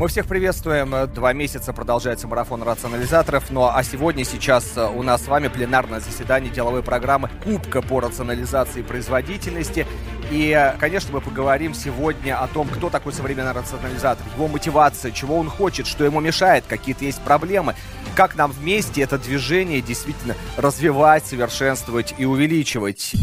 Мы всех приветствуем. Два месяца продолжается марафон рационализаторов. Ну а сегодня, сейчас э, у нас с вами пленарное заседание деловой программы Кубка по рационализации производительности. И, э, конечно, мы поговорим сегодня о том, кто такой современный рационализатор, его мотивация, чего он хочет, что ему мешает, какие-то есть проблемы, как нам вместе это движение действительно развивать, совершенствовать и увеличивать.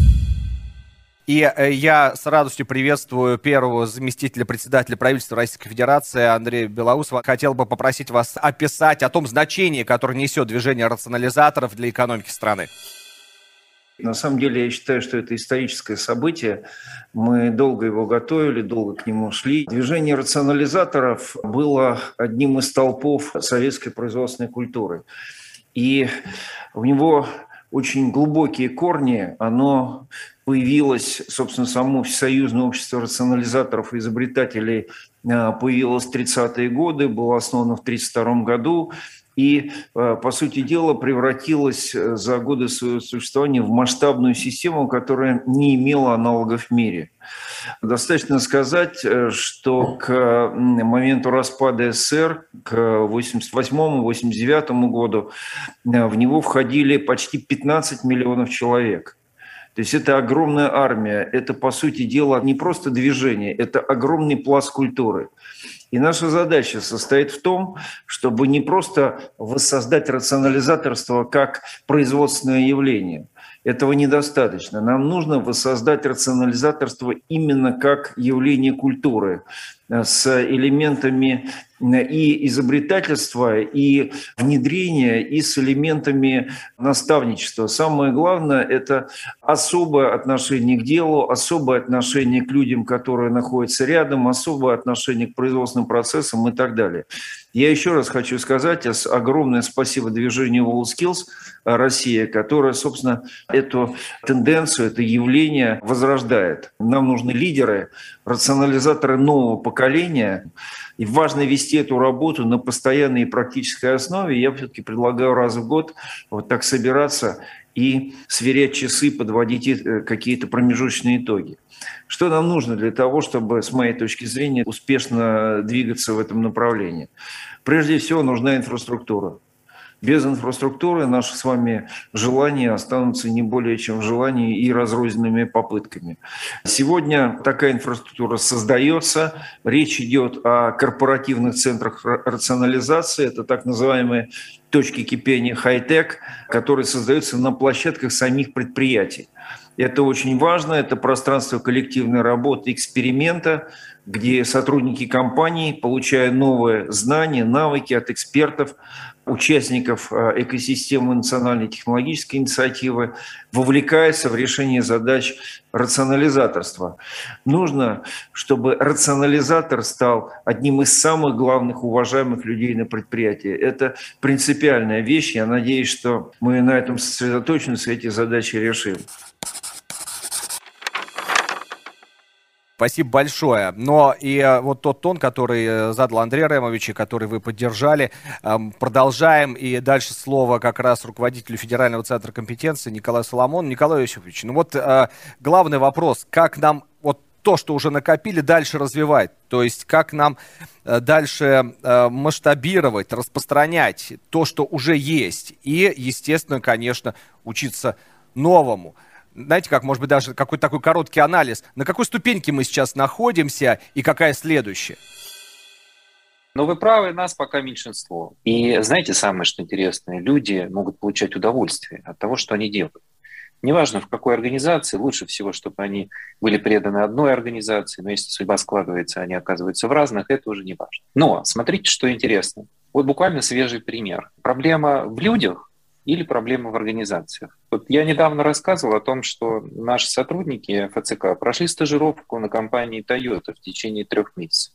И э, я с радостью приветствую первого заместителя председателя правительства Российской Федерации Андрея Белоусова. Хотел бы попросить вас описать о том значении, которое несет движение рационализаторов для экономики страны. На самом деле я считаю, что это историческое событие. Мы долго его готовили, долго к нему шли. Движение рационализаторов было одним из столпов советской производственной культуры. И у него очень глубокие корни, оно появилось, собственно, само Всесоюзное общество рационализаторов и изобретателей а, появилось в 30-е годы, было основано в 1932 году и, а, по сути дела, превратилось э, за годы своего существования в масштабную систему, которая не имела аналогов в мире. Достаточно сказать, э, что к моменту распада СССР, к 1988-1989 году, э, в него входили почти 15 миллионов человек. То есть это огромная армия, это, по сути дела, не просто движение, это огромный пласт культуры. И наша задача состоит в том, чтобы не просто воссоздать рационализаторство как производственное явление. Этого недостаточно. Нам нужно воссоздать рационализаторство именно как явление культуры, с элементами э, и изобретательства, и внедрения, и с элементами наставничества. Самое главное – это особое отношение к делу, особое отношение к людям, которые находятся рядом, особое отношение к производственным процессам и так далее. Я еще раз хочу сказать огромное спасибо движению WorldSkills Россия, которое, собственно, эту тенденцию, это явление возрождает. Нам нужны лидеры, рационализаторы нового поколения. И важно вести эту работу на постоянной и практической основе. Я все-таки предлагаю раз в год вот так собираться и сверять часы, подводить э, какие-то промежуточные итоги. Что нам нужно для того, чтобы, с моей точки зрения, успешно двигаться в этом направлении? Прежде всего, нужна инфраструктура. Без инфраструктуры наши с вами желания останутся не более чем желаниями и разрозненными попытками. Сегодня такая инфраструктура создается. Речь идет о корпоративных центрах рационализации. Это так называемые точки кипения хай-тек, которые создаются на площадках самих предприятий. Это очень важно, это пространство коллективной работы, эксперимента, где сотрудники компании, получая новые знания, навыки от экспертов, участников э, экосистемы национальной технологической инициативы, вовлекаются в решение задач рационализаторства. Нужно, чтобы рационализатор стал одним из самых главных уважаемых людей на предприятии. Это принципиальная вещь. Я надеюсь, что мы на этом сосредоточимся, эти задачи решим. Спасибо большое. Но и э, вот тот тон, который э, задал Андрей Ремович, и который вы поддержали, эм, продолжаем. И дальше слово как раз руководителю Федерального центра компетенции Николаю Соломону. Николай Иосифович, ну вот э, главный вопрос, как нам вот то, что уже накопили, дальше развивать? То есть как нам дальше масштабировать, распространять то, что уже есть? И, естественно, конечно, учиться новому знаете, как, может быть, даже какой-то такой короткий анализ, на какой ступеньке мы сейчас находимся и какая следующая? Но вы правы, нас пока меньшинство. И знаете, самое что интересное, люди могут получать удовольствие от того, что они делают. Неважно, в какой организации, лучше всего, чтобы они были преданы одной организации, но если судьба складывается, они оказываются в разных, это уже не важно. Но смотрите, что интересно. Вот буквально свежий пример. Проблема в людях, или проблемы в организациях. Вот я недавно рассказывал о том, что наши сотрудники ФЦК прошли стажировку на компании Toyota в течение трех месяцев.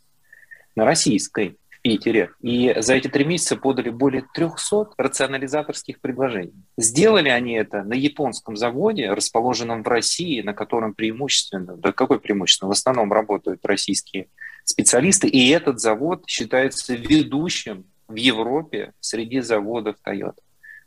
На российской, в Питере. И за эти три месяца подали более 300 рационализаторских предложений. Сделали они это на японском заводе, расположенном в России, на котором преимущественно, да какое преимущественно, в основном работают российские специалисты. И этот завод считается ведущим в Европе среди заводов Toyota.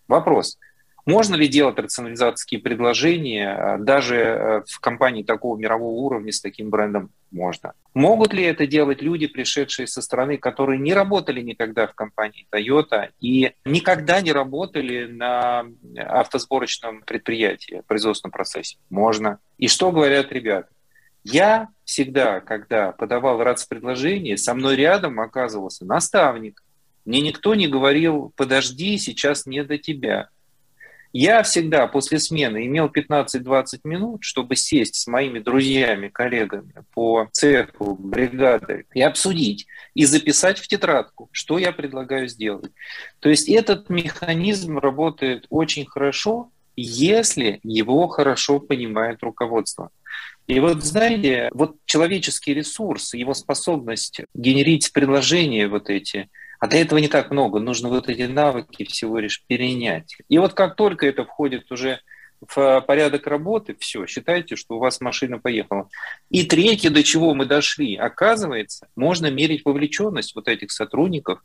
Вопрос. Можно ли делать рационализаторские предложения а, даже э, в компании такого мирового уровня с таким брендом? Можно. Могут ли это делать люди, пришедшие со стороны, которые не работали никогда в компании Toyota и никогда не работали на автосборочном предприятии, производственном процессе? Можно. И что говорят ребята? Я всегда, когда подавал РАЦ-предложение, со мной рядом оказывался наставник. Мне никто не говорил, подожди, сейчас не до тебя. Я всегда после смены имел 15-20 минут, чтобы сесть с моими друзьями, коллегами по цеху, бригады и обсудить, и записать в тетрадку, что я предлагаю сделать. То есть этот механизм работает очень хорошо, если его хорошо понимает руководство. И вот, знаете, вот человеческий ресурс, его способность генерить предложения вот эти – а для этого не так много. Нужно вот эти навыки всего лишь перенять. И вот как только это входит уже в порядок работы, все, считайте, что у вас машина поехала. И третье, до чего мы дошли, оказывается, можно мерить вовлеченность вот этих сотрудников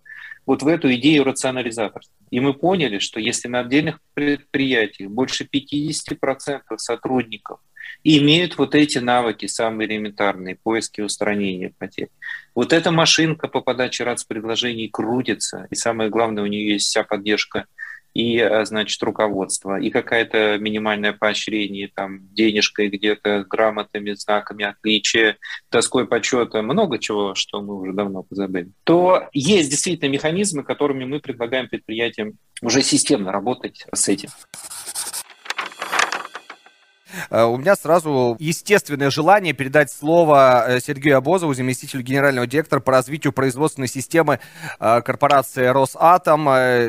вот в эту идею рационализаторства. И мы поняли, что если на отдельных предприятиях больше 50% сотрудников имеют вот эти навыки, самые элементарные, поиски устранения потерь. Вот эта машинка по подаче РАЦ-предложений крутится, и самое главное, у нее есть вся поддержка и, э, значит, руководство, и какое-то минимальное поощрение, там, денежкой где-то, грамотами, знаками отличия, доской почета, много чего, что мы уже давно позабыли, то есть действительно механизмы, которыми мы предлагаем предприятиям уже системно работать с этим. Э, у меня сразу естественное желание передать слово э, Сергею Обозову, заместителю генерального директора по развитию производственной системы э, корпорации «Росатом».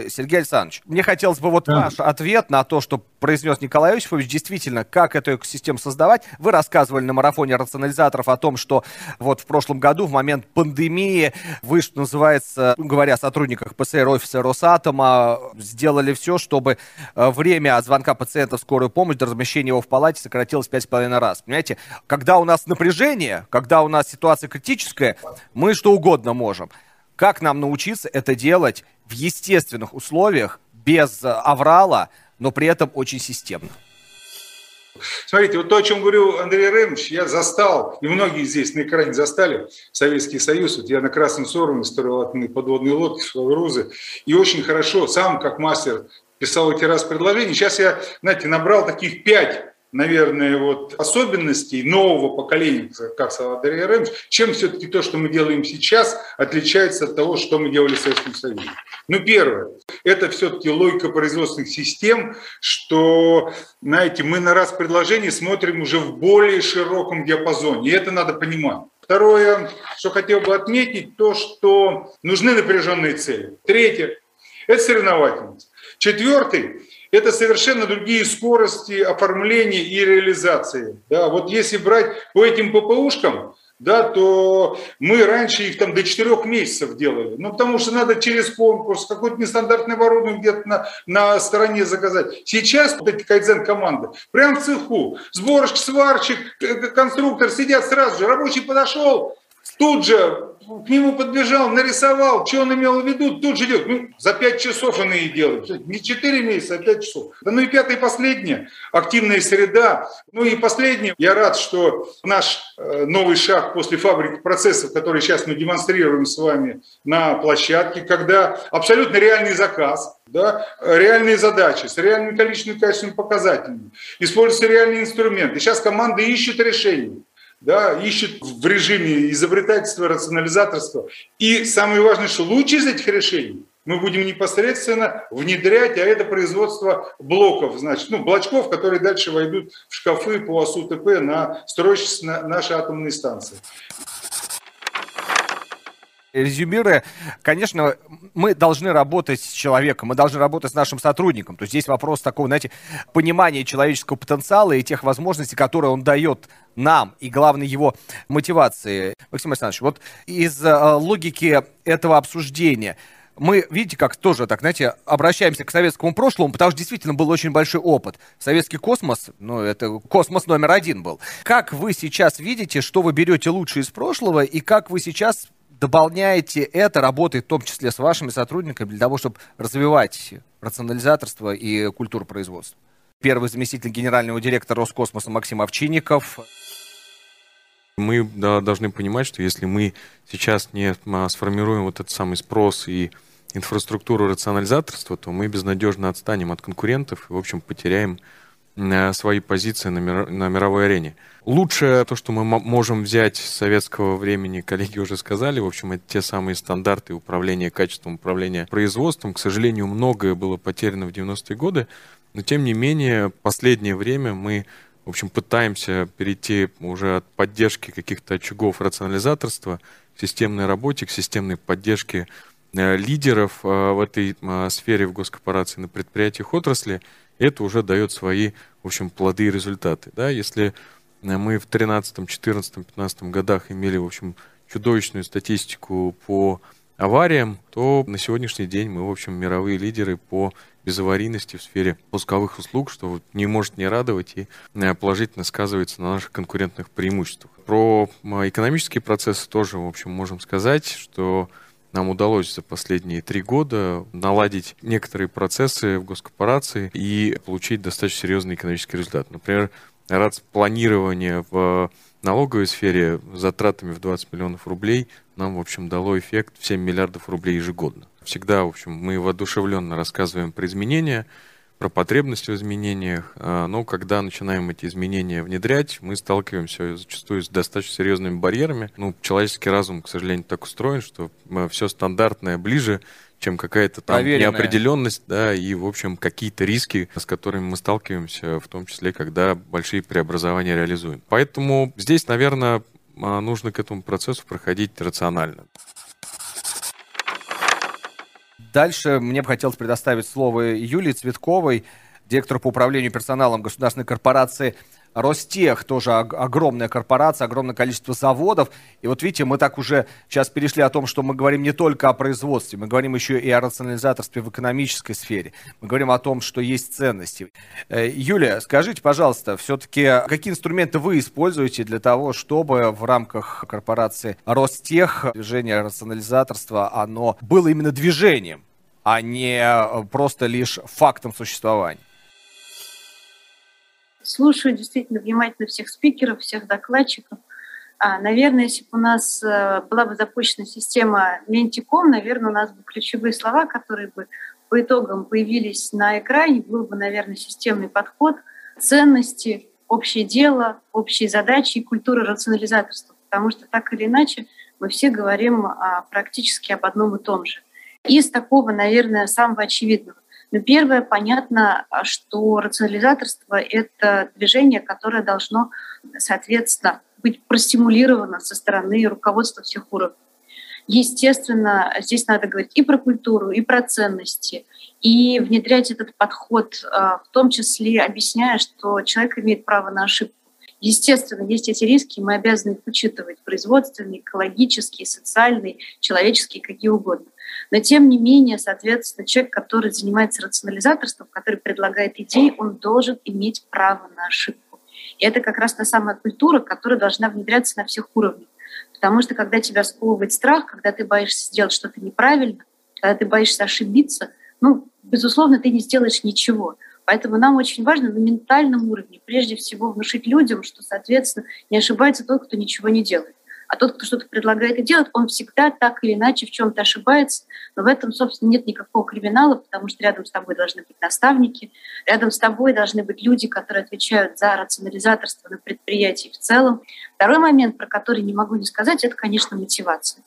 Сергей Александрович, мне хотелось бы вот да. ваш ответ на то, что произнес Николай Иосифович, действительно, как эту экосистему создавать. Вы рассказывали на марафоне рационализаторов о том, что вот в прошлом году, в момент пандемии, вы, что называется, говоря о сотрудниках ПСР офиса Росатома, сделали все, чтобы время от звонка пациента в скорую помощь до размещения его в палате сократилось 5,5 раз. Понимаете, когда у нас напряжение, когда у нас ситуация критическая, мы что угодно можем. Как нам научиться это делать в естественных условиях, без аврала, но при этом очень системно? Смотрите, вот то, о чем говорил Андрей Ремович, я застал, и многие здесь на экране застали Советский Союз. Вот я на Красном Сороме строил подводные лодки, грузы, и очень хорошо, сам как мастер писал эти раз предложения. Сейчас я, знаете, набрал таких пять наверное, вот особенностей нового поколения, как сказал Дарья Рэмс, чем все-таки то, что мы делаем сейчас, отличается от того, что мы делали в Советском Союзе. Ну, первое, это все-таки логика производственных систем, что, знаете, мы на раз предложение смотрим уже в более широком диапазоне, и это надо понимать. Второе, что хотел бы отметить, то, что нужны напряженные цели. Третье, это соревновательность. Четвертый, это совершенно другие скорости оформления и реализации. Да, вот если брать по этим ППУшкам, да, то мы раньше их там до четырех месяцев делали. Ну, потому что надо через конкурс, какой-то нестандартное оборудование где-то на, на стороне заказать. Сейчас вот эти кайдзен-команды, прям в цеху, сборщик, сварщик, конструктор сидят сразу же, рабочий подошел, тут же к нему подбежал, нарисовал, что он имел в виду, тут же идет. Ну, за пять часов он и делает. Не четыре месяца, а пять часов. Да ну и пятое и последнее, активная среда. Ну и последнее, я рад, что наш э, новый шаг после фабрики процессов, который сейчас мы демонстрируем с вами на площадке, когда абсолютно реальный заказ, да, реальные задачи с реальным количеством и качественными показателями, используются реальные инструменты. Сейчас команда ищет решения да, ищет в режиме изобретательства, рационализаторства. И самое важное, что лучше из этих решений мы будем непосредственно внедрять, а это производство блоков, значит, ну, блочков, которые дальше войдут в шкафы по АСУ ТП на строящиеся на наши атомные станции. Резюмируя, конечно, мы должны работать с человеком, мы должны работать с нашим сотрудником. То есть здесь вопрос такого, знаете, понимания человеческого потенциала и тех возможностей, которые он дает нам, и главное его мотивации. Максим Александрович, вот из э, логики этого обсуждения, мы, видите, как тоже так, знаете, обращаемся к советскому прошлому, потому что действительно был очень большой опыт. Советский космос, ну, это космос номер один был. Как вы сейчас видите, что вы берете лучше из прошлого, и как вы сейчас дополняете это работой, в том числе с вашими сотрудниками, для того, чтобы развивать рационализаторство и культуру производства? Первый заместитель генерального директора Роскосмоса Максим Овчинников. Мы да, должны понимать, что если мы сейчас не сформируем вот этот самый спрос и инфраструктуру рационализаторства, то мы безнадежно отстанем от конкурентов и, в общем, потеряем э, свои позиции на, мир, на мировой арене. Лучшее то, что мы можем взять с советского времени, коллеги уже сказали, в общем, это те самые стандарты управления качеством, управления производством. К сожалению, многое было потеряно в 90-е годы, но тем не менее, последнее время мы в общем, пытаемся перейти уже от поддержки каких-то очагов рационализаторства к системной работе, к системной поддержке Э, лидеров э, в этой э, сфере в госкорпорации на предприятиях отрасли, это уже дает свои, в общем, плоды и результаты. Да? Если мы в 2013, 2014, 2015 годах имели, в общем, чудовищную статистику по авариям, то на сегодняшний день мы, в общем, мировые лидеры по безаварийности в сфере пусковых услуг, что не может не радовать и положительно сказывается на наших конкурентных преимуществах. Про экономические процессы тоже, в общем, можем сказать, что нам удалось за последние три года наладить некоторые процессы в госкорпорации и получить достаточно серьезный экономический результат. Например, рад планирование в налоговой сфере затратами в 20 миллионов рублей нам, в общем, дало эффект в 7 миллиардов рублей ежегодно. Всегда, в общем, мы воодушевленно рассказываем про изменения, про потребности в изменениях, а, но когда начинаем эти изменения внедрять, мы сталкиваемся зачастую с достаточно серьезными барьерами. Ну, человеческий разум, к сожалению, так устроен, что все стандартное ближе, чем какая-то там Проверенная. неопределенность, да, и, в общем, какие-то риски, с которыми мы сталкиваемся, в том числе, когда большие преобразования реализуем. Поэтому здесь, наверное, а, нужно к этому процессу проходить рационально. Дальше мне бы хотелось предоставить слово Юлии Цветковой, директору по управлению персоналом государственной корпорации Ростех, тоже огромная корпорация, огромное количество заводов. И вот видите, мы так уже сейчас перешли о том, что мы говорим не только о производстве, мы говорим еще и о рационализаторстве в экономической сфере. Мы говорим о том, что есть ценности. Э, Юлия, скажите, пожалуйста, все-таки какие инструменты вы используете для того, чтобы в рамках корпорации Ростех движение рационализаторства, оно было именно движением, а не э, просто лишь фактом существования? Слушаю действительно внимательно всех спикеров, всех докладчиков. А, наверное, если бы у нас э, была бы запущена система Ментиком, наверное, у нас бы ключевые слова, которые бы по итогам появились на экране, был бы, наверное, системный подход, ценности, общее дело, общие задачи и культура рационализаторства. Потому что так или иначе мы все говорим а, практически об одном и том же. Из такого, наверное, самого очевидного. Ну, первое, понятно, что рационализаторство — это движение, которое должно, соответственно, быть простимулировано со стороны руководства всех уровней. Естественно, здесь надо говорить и про культуру, и про ценности, и внедрять этот подход, а, в том числе объясняя, что человек имеет право на ошибку. Естественно, есть эти риски, мы обязаны их учитывать, производственные, экологические, социальные, человеческие, какие угодно. Но тем не менее, соответственно, человек, который занимается рационализаторством, который предлагает идеи, он должен иметь право на ошибку. И это как раз та самая культура, которая должна внедряться на всех уровнях. Потому что когда тебя сковывает страх, когда ты боишься сделать что-то неправильно, когда ты боишься ошибиться, ну, безусловно, ты не сделаешь ничего. Поэтому нам очень важно на ментальном уровне прежде всего внушить людям, что, соответственно, не ошибается тот, кто ничего не делает. А тот, кто что-то предлагает и делает, он всегда так или иначе в чем-то ошибается. Но в этом, собственно, нет никакого криминала, потому что рядом с тобой должны быть наставники, рядом с тобой должны быть люди, которые отвечают за рационализаторство на предприятии в целом. Второй момент, про который не могу не сказать, это, конечно, мотивация.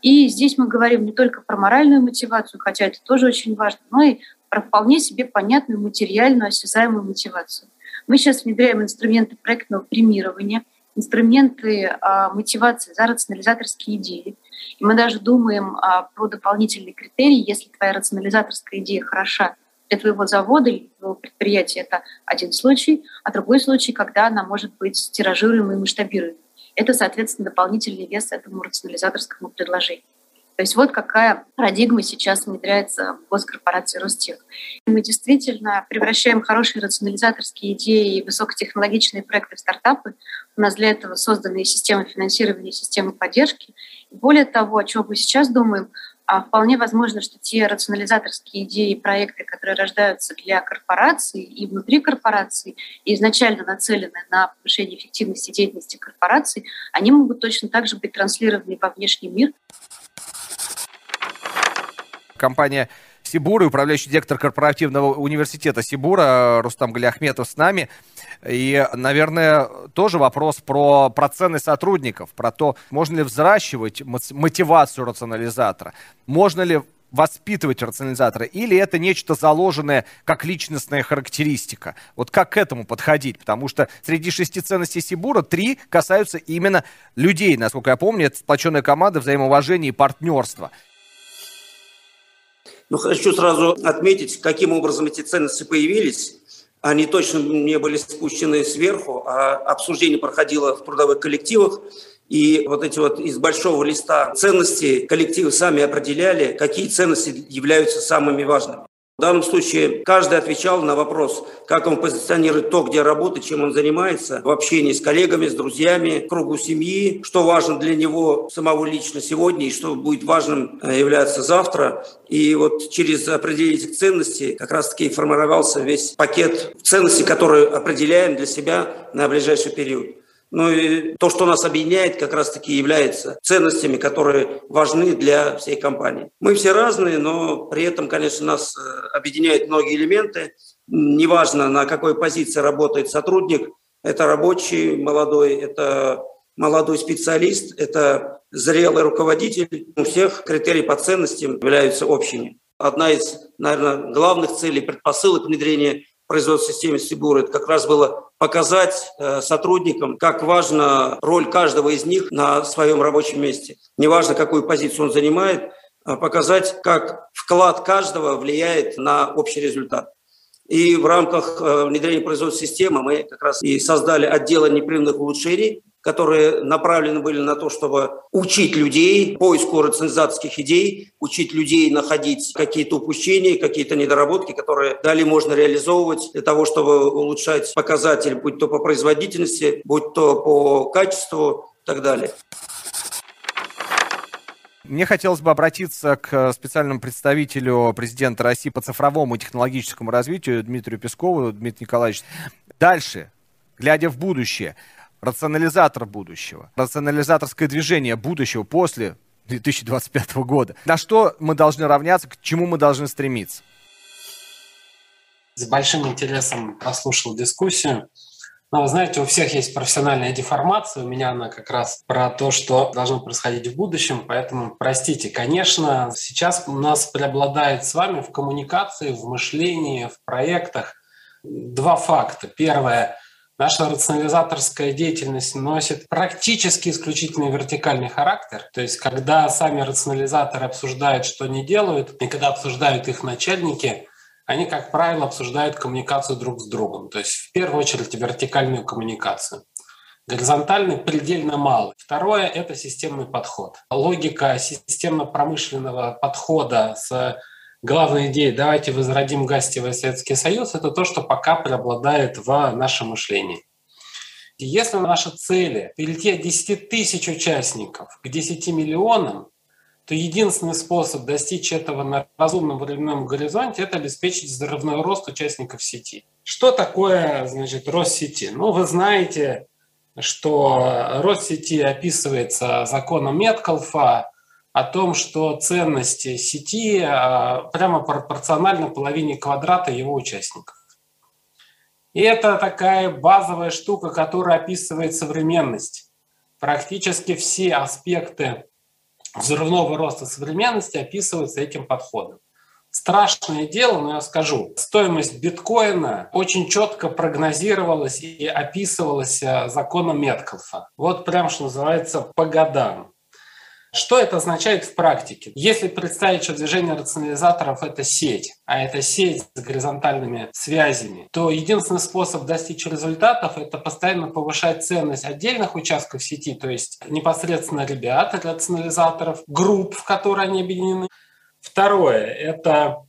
И здесь мы говорим не только про моральную мотивацию, хотя это тоже очень важно, но и про вполне себе понятную материальную, осязаемую мотивацию. Мы сейчас внедряем инструменты проектного премирования – инструменты а, мотивации за рационализаторские идеи. И мы даже думаем а, про дополнительные критерии. Если твоя рационализаторская идея хороша для твоего завода или твоего предприятия, это один случай, а другой случай, когда она может быть тиражируемой и масштабируемой. Это, соответственно, дополнительный вес этому рационализаторскому предложению. То есть вот какая парадигма сейчас внедряется в госкорпорации Ростех. Мы действительно превращаем хорошие рационализаторские идеи и высокотехнологичные проекты в стартапы. У нас для этого созданы системы финансирования, системы поддержки. Более того, о чем мы сейчас думаем, а вполне возможно, что те рационализаторские идеи и проекты, которые рождаются для корпораций и внутри корпораций, и изначально нацелены на повышение эффективности деятельности корпораций, они могут точно так же быть транслированы во внешний мир. Компания Сибура управляющий директор корпоративного университета Сибура Рустам Галиахметов с нами. И, наверное, тоже вопрос про, про ценность сотрудников, про то, можно ли взращивать мотивацию рационализатора, можно ли воспитывать рационализатора, или это нечто заложенное как личностная характеристика? Вот как к этому подходить? Потому что среди шести ценностей Сибура три касаются именно людей, насколько я помню, это сплоченная команда, взаимоуважение и партнерство. Но хочу сразу отметить, каким образом эти ценности появились. Они точно не были спущены сверху, а обсуждение проходило в трудовых коллективах. И вот эти вот из большого листа ценностей коллективы сами определяли, какие ценности являются самыми важными. В данном случае каждый отвечал на вопрос, как он позиционирует то, где работает, чем он занимается, в общении с коллегами, с друзьями, кругу семьи, что важно для него самого лично сегодня и что будет важным э, являться завтра. И вот через определение этих ценностей как раз-таки формировался весь пакет ценностей, которые определяем для себя на ближайший период. Ну и то, что нас объединяет, как раз-таки является ценностями, которые важны для всей компании. Мы все разные, но при этом, конечно, нас э, объединяют многие элементы. Неважно, на какой позиции работает сотрудник, это рабочий молодой, это молодой специалист, это зрелый руководитель. У всех критерии по ценностям являются общими. Одна из, наверное, главных целей, предпосылок внедрения производственной системы Сибура, это как раз было показать э, сотрудникам, как важна роль каждого из них на своем рабочем месте. Неважно, какую позицию он занимает, а показать, как вклад каждого влияет на общий результат. И в рамках э, внедрения производственной системы мы как раз и создали отдел непрерывных улучшений, которые направлены были на то, чтобы учить людей поиску рационализаторских идей, учить людей находить какие-то упущения, какие-то недоработки, которые далее можно реализовывать для того, чтобы улучшать показатели, будь то по производительности, будь то по качеству и так далее. Мне хотелось бы обратиться к специальному представителю президента России по цифровому и технологическому развитию Дмитрию Пескову. Дмитрий Николаевич, дальше, глядя в будущее, рационализатор будущего, рационализаторское движение будущего после 2025 года. На что мы должны равняться, к чему мы должны стремиться? С большим интересом прослушал дискуссию. Но, вы знаете, у всех есть профессиональная деформация. У меня она как раз про то, что должно происходить в будущем. Поэтому, простите, конечно, сейчас у нас преобладает с вами в коммуникации, в мышлении, в проектах два факта. Первое Наша рационализаторская деятельность носит практически исключительно вертикальный характер. То есть, когда сами рационализаторы обсуждают, что они делают, и когда обсуждают их начальники, они, как правило, обсуждают коммуникацию друг с другом. То есть, в первую очередь, вертикальную коммуникацию. Горизонтальный предельно мало. Второе – это системный подход. Логика системно-промышленного подхода с главная идея «давайте возродим гостевый Советский Союз» — это то, что пока преобладает в нашем мышлении. И если наша цель — перейти от 10 тысяч участников к 10 миллионам, то единственный способ достичь этого на разумном временном горизонте – это обеспечить взрывной рост участников сети. Что такое, значит, рост сети? Ну, вы знаете, что рост сети описывается законом Меткалфа, о том, что ценности сети а, прямо пропорциональны половине квадрата его участников. И это такая базовая штука, которая описывает современность. Практически все аспекты взрывного роста современности описываются этим подходом. Страшное дело, но я скажу, стоимость биткоина очень четко прогнозировалась и описывалась а, законом Меткалфа. Вот прям, что называется, по годам. Что это означает в практике? Если представить, что движение рационализаторов – это сеть, а это сеть с горизонтальными связями, то единственный способ достичь результатов – это постоянно повышать ценность отдельных участков сети, то есть непосредственно ребят, рационализаторов, групп, в которые они объединены. Второе – это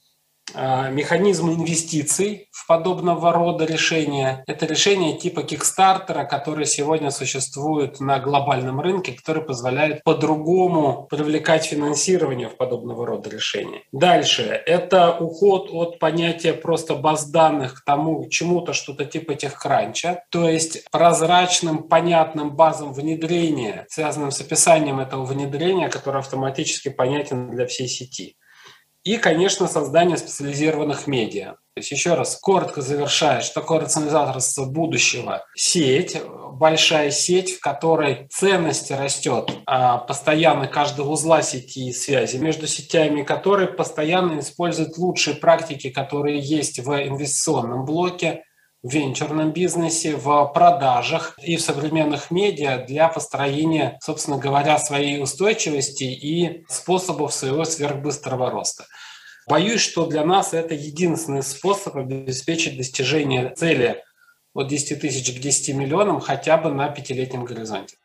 а, механизмы инвестиций в подобного рода решения. Это решение типа Кикстартера, которые сегодня существуют на глобальном рынке, который позволяет по-другому привлекать финансирование в подобного рода решения. Дальше. Это уход от понятия просто баз данных к тому, чему-то, что-то типа техкранча, то есть прозрачным, понятным базам внедрения, связанным с описанием этого внедрения, который автоматически понятен для всей сети. И, конечно, создание специализированных медиа. То есть еще раз, коротко завершая, что такое рационализаторство будущего? Сеть, большая сеть, в которой ценность растет а постоянно каждого узла сети и связи между сетями, которые постоянно используют лучшие практики, которые есть в инвестиционном блоке, в венчурном бизнесе, в продажах и в современных медиа для построения, собственно говоря, своей устойчивости и способов своего сверхбыстрого роста. Боюсь, что для нас это единственный способ обеспечить достижение цели от 10 тысяч к 10 миллионам хотя бы на пятилетнем горизонте.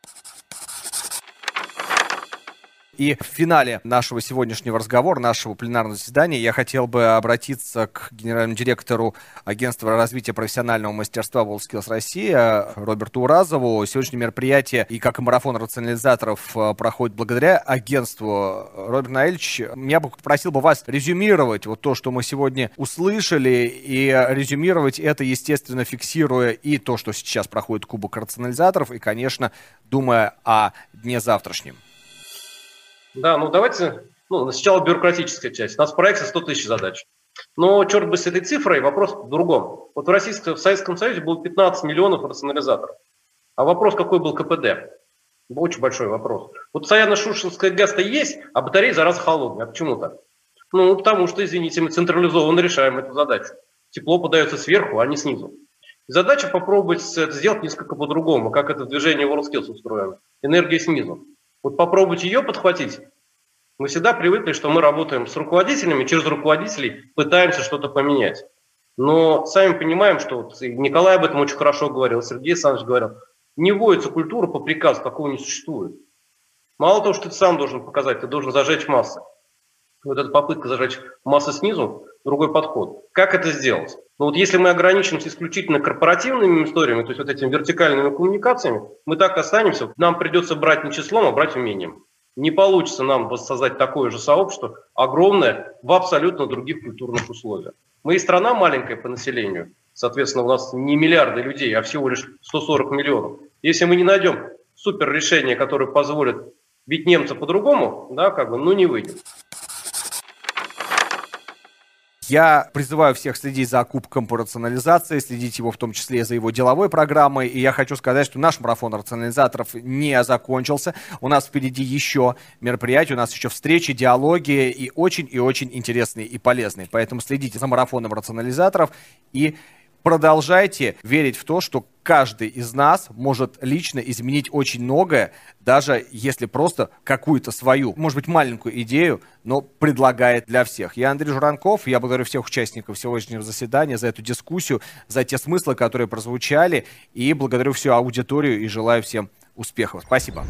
И в финале нашего сегодняшнего разговора, нашего пленарного заседания, я хотел бы обратиться к генеральному директору Агентства развития профессионального мастерства WorldSkills Россия Роберту Уразову. Сегодняшнее мероприятие и как и марафон рационализаторов э, проходит благодаря агентству. Роберт Наильевич, я бы попросил бы вас резюмировать вот то, что мы сегодня услышали, и резюмировать это, естественно, фиксируя и то, что сейчас проходит Кубок рационализаторов, и, конечно, думая о дне завтрашнем. Да, ну давайте, ну, сначала бюрократическая часть. У нас в проекте 100 тысяч задач. Но черт бы с этой цифрой, вопрос в другом. Вот в, Российском, в Советском Союзе было 15 миллионов рационализаторов. А вопрос, какой был КПД? Очень большой вопрос. Вот Саяно-Шушинская ГЭС-то есть, а батареи за раз холодные. А почему так? Ну, потому что, извините, мы централизованно решаем эту задачу. Тепло подается сверху, а не снизу. Задача попробовать это сделать несколько по-другому, как это движение WorldSkills устроено. Энергия снизу. Вот попробуйте ее подхватить. Мы всегда привыкли, что мы работаем с руководителями, через руководителей пытаемся что-то поменять. Но сами понимаем, что вот Николай об этом очень хорошо говорил, Сергей Александрович говорил, не вводится культура по приказу, такого не существует. Мало того, что ты сам должен показать, ты должен зажечь массы. Вот эта попытка зажечь массы снизу, другой подход. Как это сделать? Но вот если мы ограничимся исключительно корпоративными историями, то есть вот этими вертикальными коммуникациями, мы так останемся. Нам придется брать не числом, а брать умением. Не получится нам воссоздать такое же сообщество, огромное, в абсолютно других культурных условиях. Мы и страна маленькая по населению, соответственно, у нас не миллиарды людей, а всего лишь 140 миллионов. Если мы не найдем супер решение, которое позволит бить немца по-другому, да, как бы, ну не выйдет. Я призываю всех следить за кубком по рационализации, следить его в том числе за его деловой программой. И я хочу сказать, что наш марафон рационализаторов не закончился. У нас впереди еще мероприятия, у нас еще встречи, диалоги и очень и очень интересные и полезные. Поэтому следите за марафоном рационализаторов и продолжайте верить в то, что каждый из нас может лично изменить очень многое, даже если просто какую-то свою, может быть, маленькую идею, но предлагает для всех. Я Андрей Журанков, я благодарю всех участников сегодняшнего заседания за эту дискуссию, за те смыслы, которые прозвучали, и благодарю всю аудиторию и желаю всем успехов. Спасибо.